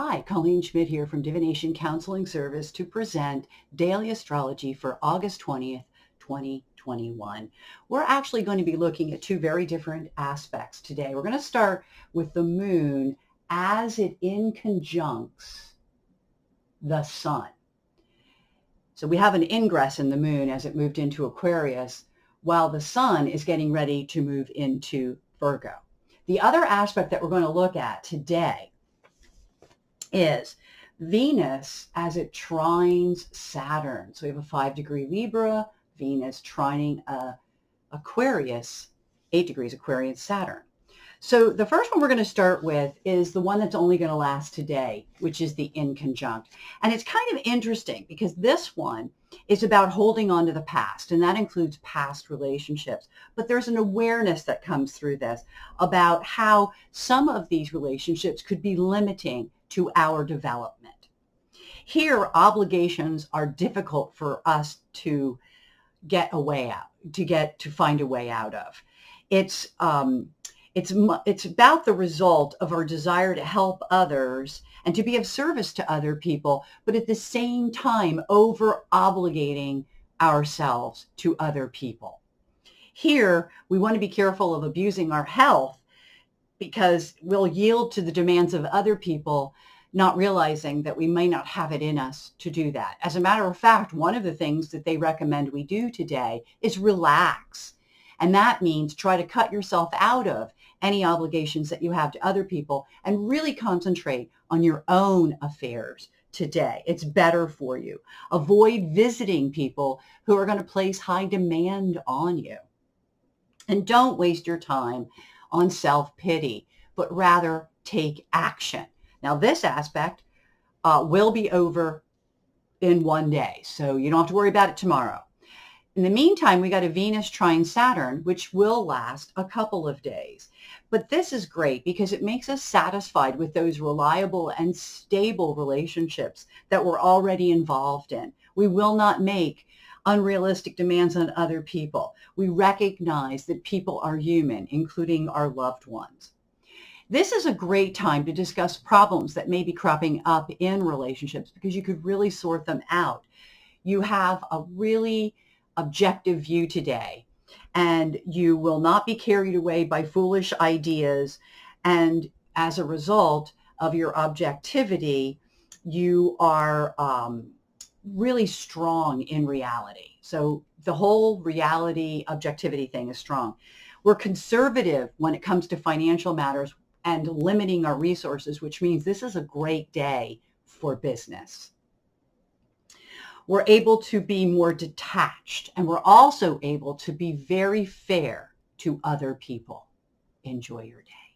Hi, Colleen Schmidt here from Divination Counseling Service to present Daily Astrology for August 20th, 2021. We're actually going to be looking at two very different aspects today. We're going to start with the moon as it inconjuncts the sun. So we have an ingress in the moon as it moved into Aquarius while the sun is getting ready to move into Virgo. The other aspect that we're going to look at today is Venus as it trines Saturn. So we have a five degree Libra, Venus trining uh, Aquarius, eight degrees Aquarius Saturn. So the first one we're going to start with is the one that's only going to last today, which is the inconjunct. And it's kind of interesting because this one is about holding on to the past, and that includes past relationships. But there's an awareness that comes through this about how some of these relationships could be limiting to our development. Here, obligations are difficult for us to get a way out, to get to find a way out of. It's um, it's it's about the result of our desire to help others and to be of service to other people, but at the same time over obligating ourselves to other people. Here, we want to be careful of abusing our health because we'll yield to the demands of other people, not realizing that we may not have it in us to do that. As a matter of fact, one of the things that they recommend we do today is relax. And that means try to cut yourself out of any obligations that you have to other people and really concentrate on your own affairs today. It's better for you. Avoid visiting people who are going to place high demand on you. And don't waste your time on self-pity, but rather take action. Now, this aspect uh, will be over in one day, so you don't have to worry about it tomorrow. In the meantime, we got a Venus trine Saturn, which will last a couple of days. But this is great because it makes us satisfied with those reliable and stable relationships that we're already involved in. We will not make unrealistic demands on other people. We recognize that people are human, including our loved ones. This is a great time to discuss problems that may be cropping up in relationships because you could really sort them out. You have a really objective view today and you will not be carried away by foolish ideas and as a result of your objectivity you are um, really strong in reality. So the whole reality objectivity thing is strong. We're conservative when it comes to financial matters and limiting our resources, which means this is a great day for business. We're able to be more detached and we're also able to be very fair to other people. Enjoy your day.